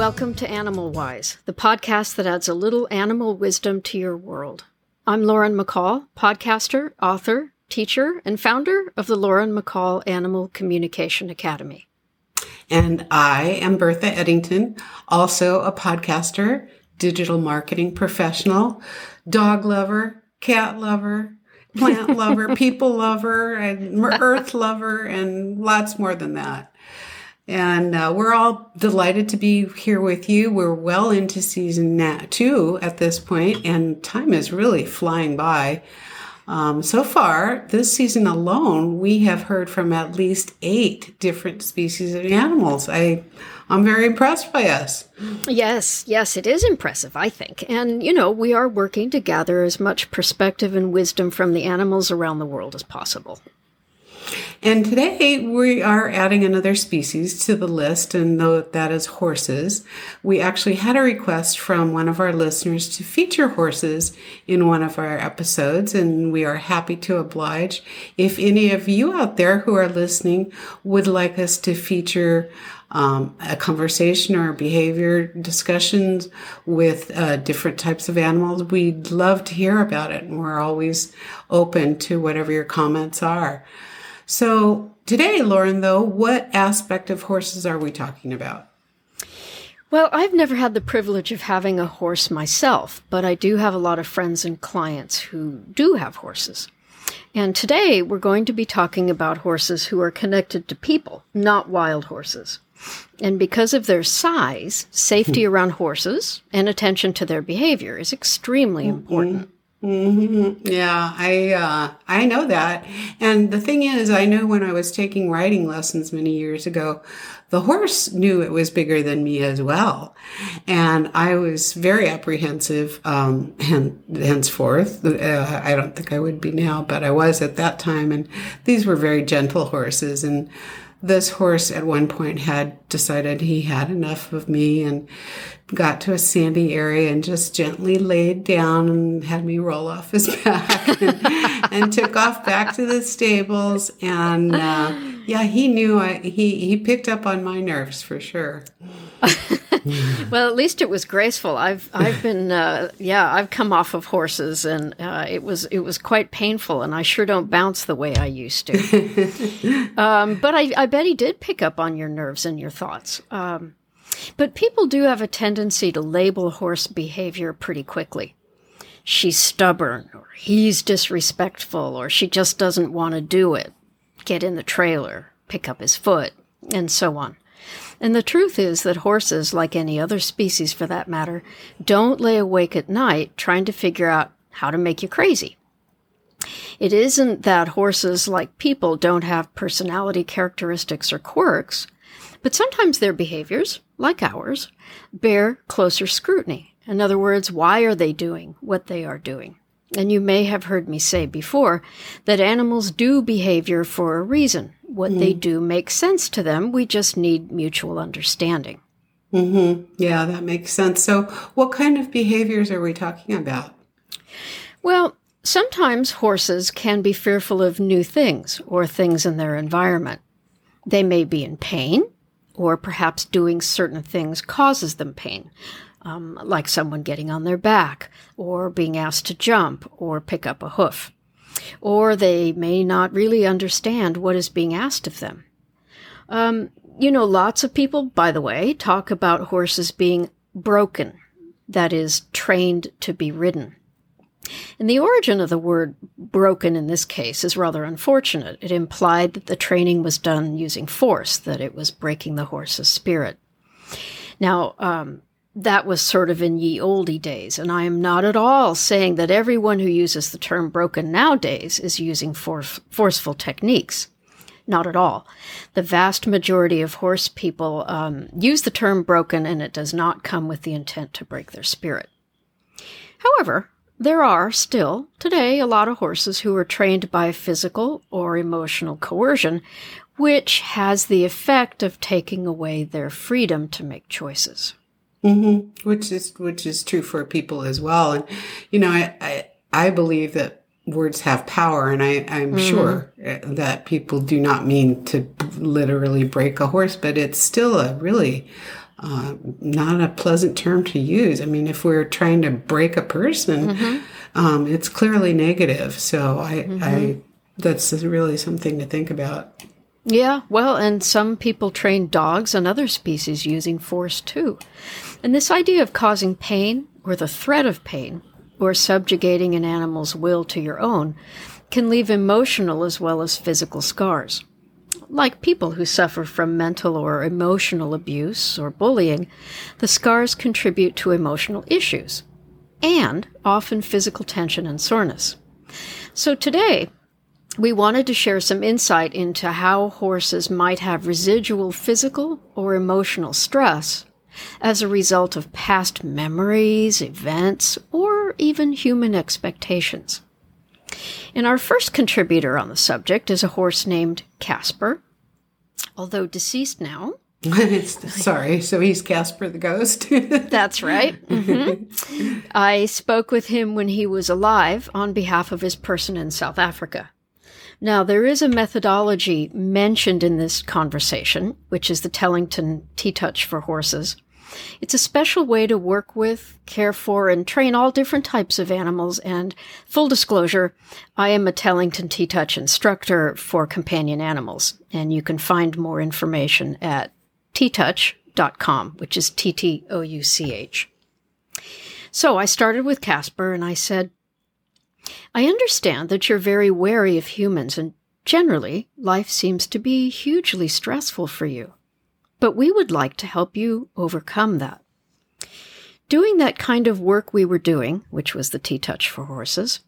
welcome to Animal Wise, the podcast that adds a little animal wisdom to your world. I'm Lauren McCall, podcaster, author, teacher, and founder of the Lauren McCall Animal Communication Academy. And I am Bertha Eddington, also a podcaster, digital marketing professional, dog lover, cat lover, plant lover, people lover, and earth lover, and lots more than that. And uh, we're all delighted to be here with you. We're well into season two at this point, and time is really flying by. Um, so far, this season alone, we have heard from at least eight different species of animals. I, I'm very impressed by us. Yes, yes, it is impressive, I think. And, you know, we are working to gather as much perspective and wisdom from the animals around the world as possible. And today we are adding another species to the list, and that is horses. We actually had a request from one of our listeners to feature horses in one of our episodes, and we are happy to oblige. If any of you out there who are listening would like us to feature um, a conversation or behavior discussions with uh, different types of animals, we'd love to hear about it. And we're always open to whatever your comments are. So today, Lauren, though, what aspect of horses are we talking about? Well, I've never had the privilege of having a horse myself, but I do have a lot of friends and clients who do have horses. And today we're going to be talking about horses who are connected to people, not wild horses. And because of their size, safety hmm. around horses and attention to their behavior is extremely mm-hmm. important. Mm-hmm. Yeah, I uh, I know that, and the thing is, I know when I was taking riding lessons many years ago, the horse knew it was bigger than me as well, and I was very apprehensive. Um, and henceforth, uh, I don't think I would be now, but I was at that time, and these were very gentle horses, and this horse at one point had decided he had enough of me and got to a sandy area and just gently laid down and had me roll off his back and, and took off back to the stables. And uh, yeah he knew I, he he picked up on my nerves for sure well at least it was graceful i've i've been uh, yeah i've come off of horses and uh, it was it was quite painful and i sure don't bounce the way i used to um, but I, I bet he did pick up on your nerves and your thoughts um, but people do have a tendency to label horse behavior pretty quickly. She's stubborn, or he's disrespectful, or she just doesn't want to do it, get in the trailer, pick up his foot, and so on. And the truth is that horses, like any other species for that matter, don't lay awake at night trying to figure out how to make you crazy. It isn't that horses, like people, don't have personality characteristics or quirks. But sometimes their behaviors, like ours, bear closer scrutiny. In other words, why are they doing what they are doing? And you may have heard me say before that animals do behavior for a reason. What mm. they do makes sense to them. We just need mutual understanding. Mm-hmm. Yeah, that makes sense. So, what kind of behaviors are we talking about? Well, sometimes horses can be fearful of new things or things in their environment. They may be in pain or perhaps doing certain things causes them pain, um, like someone getting on their back, or being asked to jump or pick up a hoof. Or they may not really understand what is being asked of them. Um, you know, lots of people, by the way, talk about horses being broken, that is, trained to be ridden. And the origin of the word broken in this case is rather unfortunate. It implied that the training was done using force, that it was breaking the horse's spirit. Now, um, that was sort of in ye olde days, and I am not at all saying that everyone who uses the term broken nowadays is using for- forceful techniques. Not at all. The vast majority of horse people um, use the term broken, and it does not come with the intent to break their spirit. However, there are still, today, a lot of horses who are trained by physical or emotional coercion, which has the effect of taking away their freedom to make choices. Mm-hmm. Which is which is true for people as well. And you know, I I, I believe that words have power, and I I'm mm-hmm. sure uh, that people do not mean to literally break a horse, but it's still a really uh, not a pleasant term to use. I mean, if we're trying to break a person, mm-hmm. um, it's clearly negative. So I, mm-hmm. I, that's really something to think about. Yeah, well, and some people train dogs and other species using force too. And this idea of causing pain or the threat of pain or subjugating an animal's will to your own can leave emotional as well as physical scars. Like people who suffer from mental or emotional abuse or bullying, the scars contribute to emotional issues and often physical tension and soreness. So today, we wanted to share some insight into how horses might have residual physical or emotional stress as a result of past memories, events, or even human expectations. And our first contributor on the subject is a horse named Casper, although deceased now. Sorry, so he's Casper the ghost. That's right. Mm-hmm. I spoke with him when he was alive on behalf of his person in South Africa. Now, there is a methodology mentioned in this conversation, which is the Tellington T Touch for horses. It's a special way to work with, care for, and train all different types of animals. And full disclosure, I am a Tellington T Touch instructor for companion animals. And you can find more information at ttouch.com, which is T T O U C H. So I started with Casper and I said, I understand that you're very wary of humans and generally life seems to be hugely stressful for you but we would like to help you overcome that. Doing that kind of work we were doing, which was the T Touch for Horses,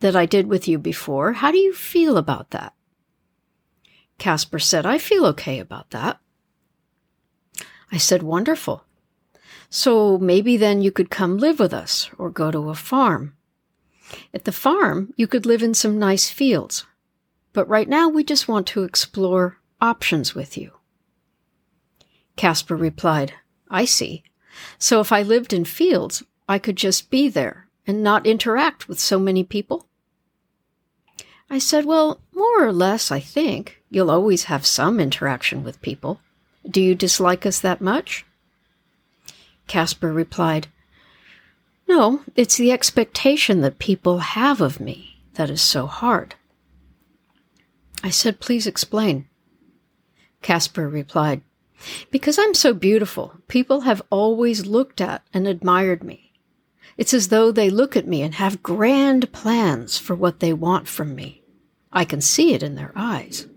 that I did with you before, how do you feel about that? Casper said, I feel okay about that. I said, Wonderful. So maybe then you could come live with us or go to a farm. At the farm, you could live in some nice fields. But right now, we just want to explore options with you. Casper replied, I see. So if I lived in fields, I could just be there and not interact with so many people? I said, Well, more or less, I think. You'll always have some interaction with people. Do you dislike us that much? Casper replied, No, it's the expectation that people have of me that is so hard. I said, Please explain. Casper replied, because I'm so beautiful, people have always looked at and admired me. It's as though they look at me and have grand plans for what they want from me. I can see it in their eyes.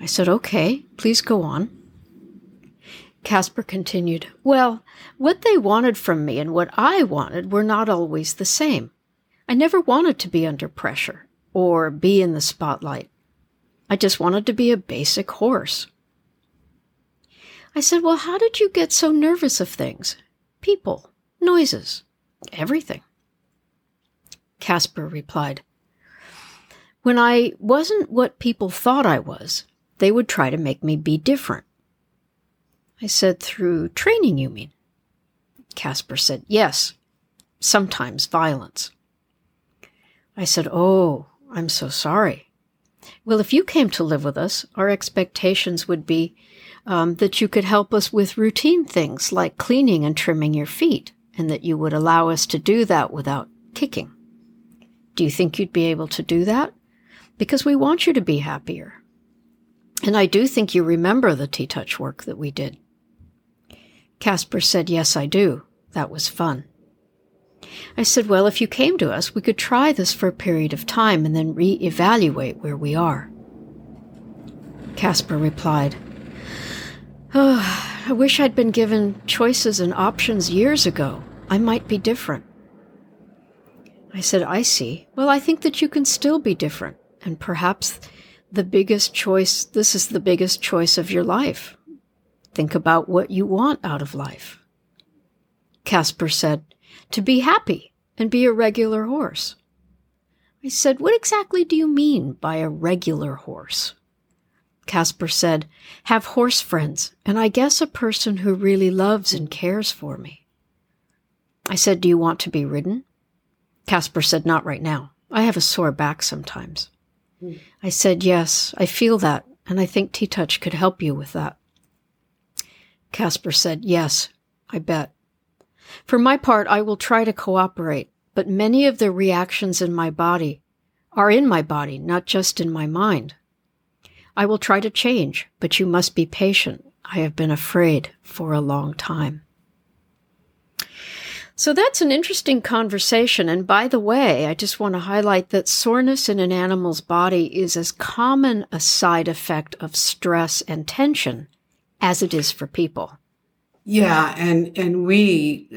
I said, Okay, please go on. Casper continued, Well, what they wanted from me and what I wanted were not always the same. I never wanted to be under pressure or be in the spotlight. I just wanted to be a basic horse. I said, Well, how did you get so nervous of things? People, noises, everything. Casper replied, When I wasn't what people thought I was, they would try to make me be different. I said, Through training, you mean? Casper said, Yes, sometimes violence. I said, Oh, I'm so sorry. Well, if you came to live with us, our expectations would be um, that you could help us with routine things like cleaning and trimming your feet, and that you would allow us to do that without kicking. Do you think you'd be able to do that? Because we want you to be happier. And I do think you remember the T Touch work that we did. Casper said, Yes, I do. That was fun. I said, Well, if you came to us, we could try this for a period of time and then re evaluate where we are. Casper replied, Oh, I wish I'd been given choices and options years ago. I might be different. I said, I see. Well, I think that you can still be different. And perhaps the biggest choice, this is the biggest choice of your life. Think about what you want out of life. Casper said, to be happy and be a regular horse. I said, What exactly do you mean by a regular horse? Casper said, Have horse friends, and I guess a person who really loves and cares for me. I said, Do you want to be ridden? Casper said, Not right now. I have a sore back sometimes. Mm. I said, Yes, I feel that, and I think T Touch could help you with that. Casper said, Yes, I bet. For my part, I will try to cooperate, but many of the reactions in my body are in my body, not just in my mind. I will try to change, but you must be patient. I have been afraid for a long time. So that's an interesting conversation. And by the way, I just want to highlight that soreness in an animal's body is as common a side effect of stress and tension as it is for people. Yeah, and and we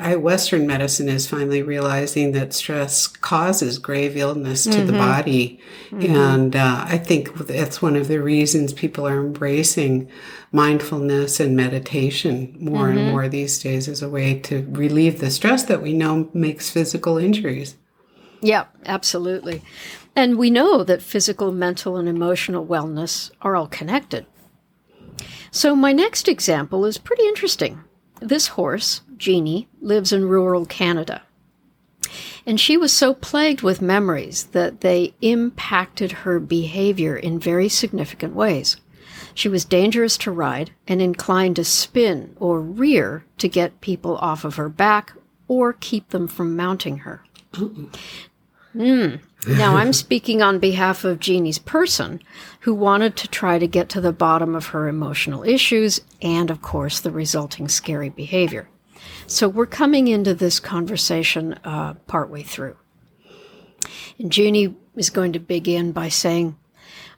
I, Western medicine is finally realizing that stress causes grave illness to mm-hmm. the body, mm-hmm. and uh, I think that's one of the reasons people are embracing mindfulness and meditation more mm-hmm. and more these days as a way to relieve the stress that we know makes physical injuries. Yeah, absolutely, and we know that physical, mental, and emotional wellness are all connected. So, my next example is pretty interesting. This horse, Jeannie, lives in rural Canada. And she was so plagued with memories that they impacted her behavior in very significant ways. She was dangerous to ride and inclined to spin or rear to get people off of her back or keep them from mounting her. Mm. Now, I'm speaking on behalf of Jeannie's person, who wanted to try to get to the bottom of her emotional issues and, of course, the resulting scary behavior. So, we're coming into this conversation uh, partway through. And Jeannie is going to begin by saying,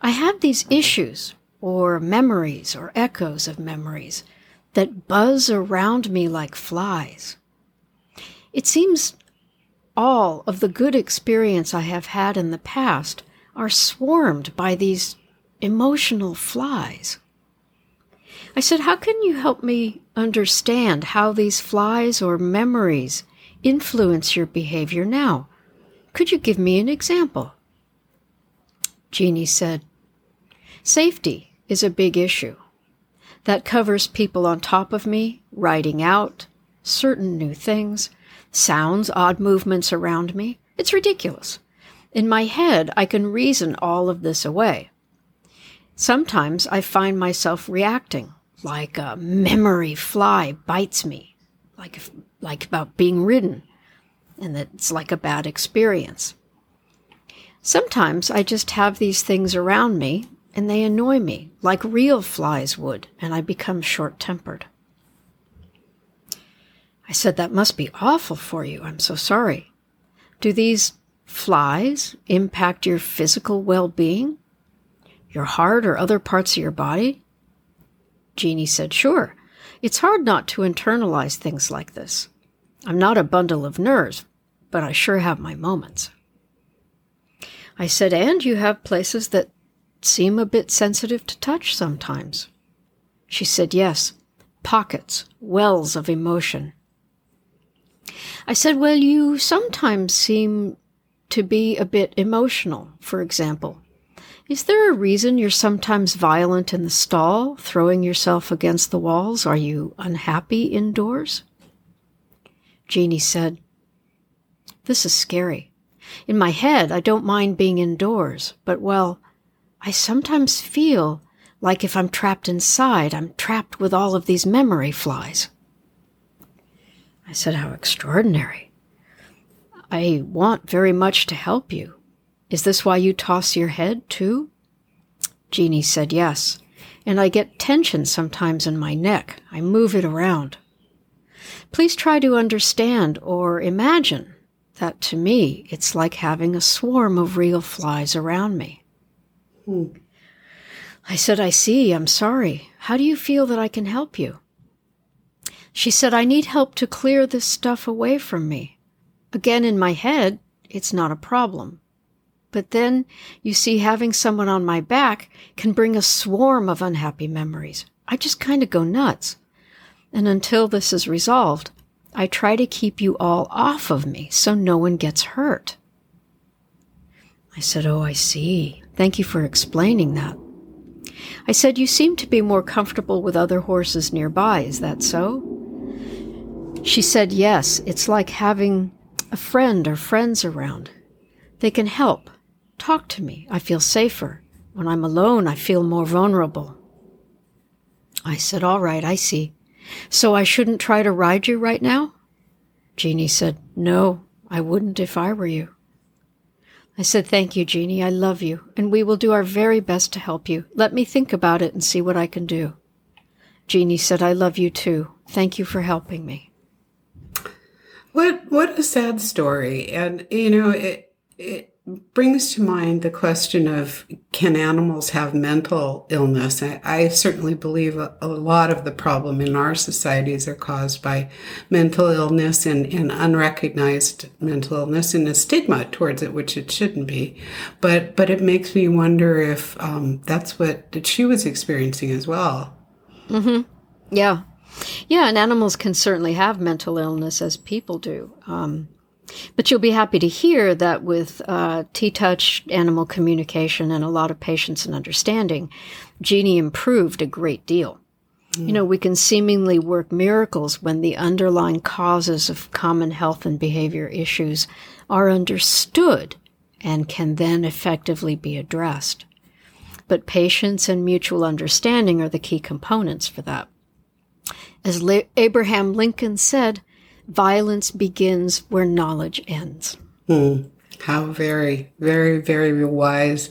I have these issues, or memories, or echoes of memories, that buzz around me like flies. It seems all of the good experience I have had in the past are swarmed by these emotional flies. I said, How can you help me understand how these flies or memories influence your behavior now? Could you give me an example? Jeannie said, Safety is a big issue. That covers people on top of me, riding out, certain new things, sounds, odd movements around me. It's ridiculous. In my head, I can reason all of this away. Sometimes I find myself reacting like a memory fly bites me, like, like about being ridden, and that it's like a bad experience. Sometimes I just have these things around me and they annoy me like real flies would, and I become short tempered. I said, That must be awful for you. I'm so sorry. Do these flies impact your physical well being? Your heart or other parts of your body? Jeannie said, Sure. It's hard not to internalize things like this. I'm not a bundle of nerves, but I sure have my moments. I said, And you have places that seem a bit sensitive to touch sometimes. She said, Yes, pockets, wells of emotion. I said, Well, you sometimes seem to be a bit emotional, for example. Is there a reason you're sometimes violent in the stall, throwing yourself against the walls? Are you unhappy indoors? Jeannie said, This is scary. In my head, I don't mind being indoors, but well, I sometimes feel like if I'm trapped inside, I'm trapped with all of these memory flies. I said, How extraordinary. I want very much to help you. Is this why you toss your head, too? Jeannie said, Yes. And I get tension sometimes in my neck. I move it around. Please try to understand or imagine that to me it's like having a swarm of real flies around me. Hmm. I said, I see. I'm sorry. How do you feel that I can help you? She said, I need help to clear this stuff away from me. Again, in my head, it's not a problem. But then, you see, having someone on my back can bring a swarm of unhappy memories. I just kind of go nuts. And until this is resolved, I try to keep you all off of me so no one gets hurt. I said, Oh, I see. Thank you for explaining that. I said, You seem to be more comfortable with other horses nearby. Is that so? She said, Yes, it's like having a friend or friends around. They can help. Talk to me. I feel safer. When I'm alone, I feel more vulnerable. I said, All right, I see. So I shouldn't try to ride you right now? Jeannie said, No, I wouldn't if I were you. I said, Thank you, Jeannie. I love you, and we will do our very best to help you. Let me think about it and see what I can do. Jeannie said, I love you too. Thank you for helping me. What what a sad story. And you know, it it brings to mind the question of can animals have mental illness? I, I certainly believe a, a, lot of the problem in our societies are caused by mental illness and, and unrecognized mental illness and a stigma towards it, which it shouldn't be. But but it makes me wonder if um, that's what she was experiencing as well. Mm-hmm. Yeah. Yeah, and animals can certainly have mental illness as people do. Um, but you'll be happy to hear that with uh, T Touch, animal communication, and a lot of patience and understanding, Jeannie improved a great deal. Mm. You know, we can seemingly work miracles when the underlying causes of common health and behavior issues are understood and can then effectively be addressed. But patience and mutual understanding are the key components for that. As Le- Abraham Lincoln said, violence begins where knowledge ends. Mm, how very, very, very wise.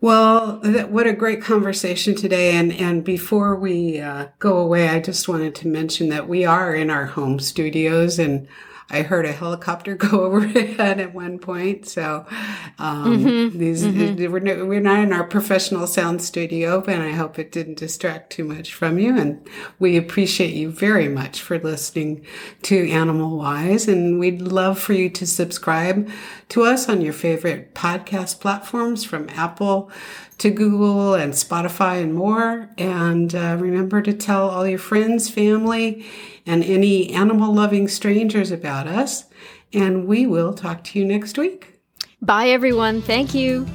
Well, what a great conversation today. And, and before we uh, go away, I just wanted to mention that we are in our home studios and I heard a helicopter go overhead at one point. So um, mm-hmm. these mm-hmm. We're, we're not in our professional sound studio, and I hope it didn't distract too much from you. And we appreciate you very much for listening to Animal Wise, and we'd love for you to subscribe to us on your favorite podcast platforms from Apple to Google and Spotify and more. And uh, remember to tell all your friends, family, and any animal loving strangers about us. And we will talk to you next week. Bye, everyone. Thank you.